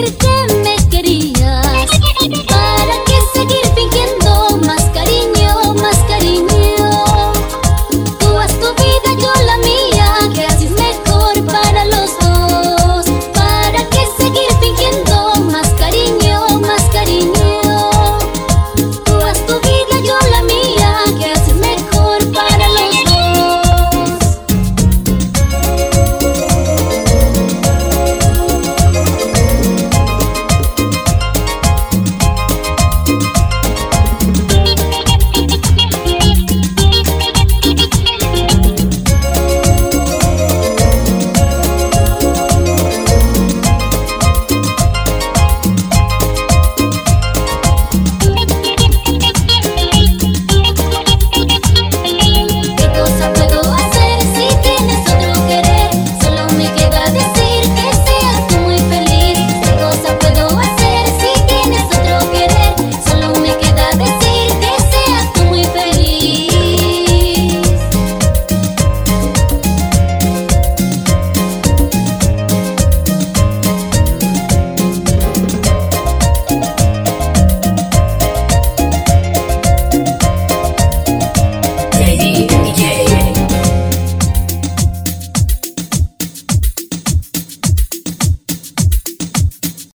¡Gracias!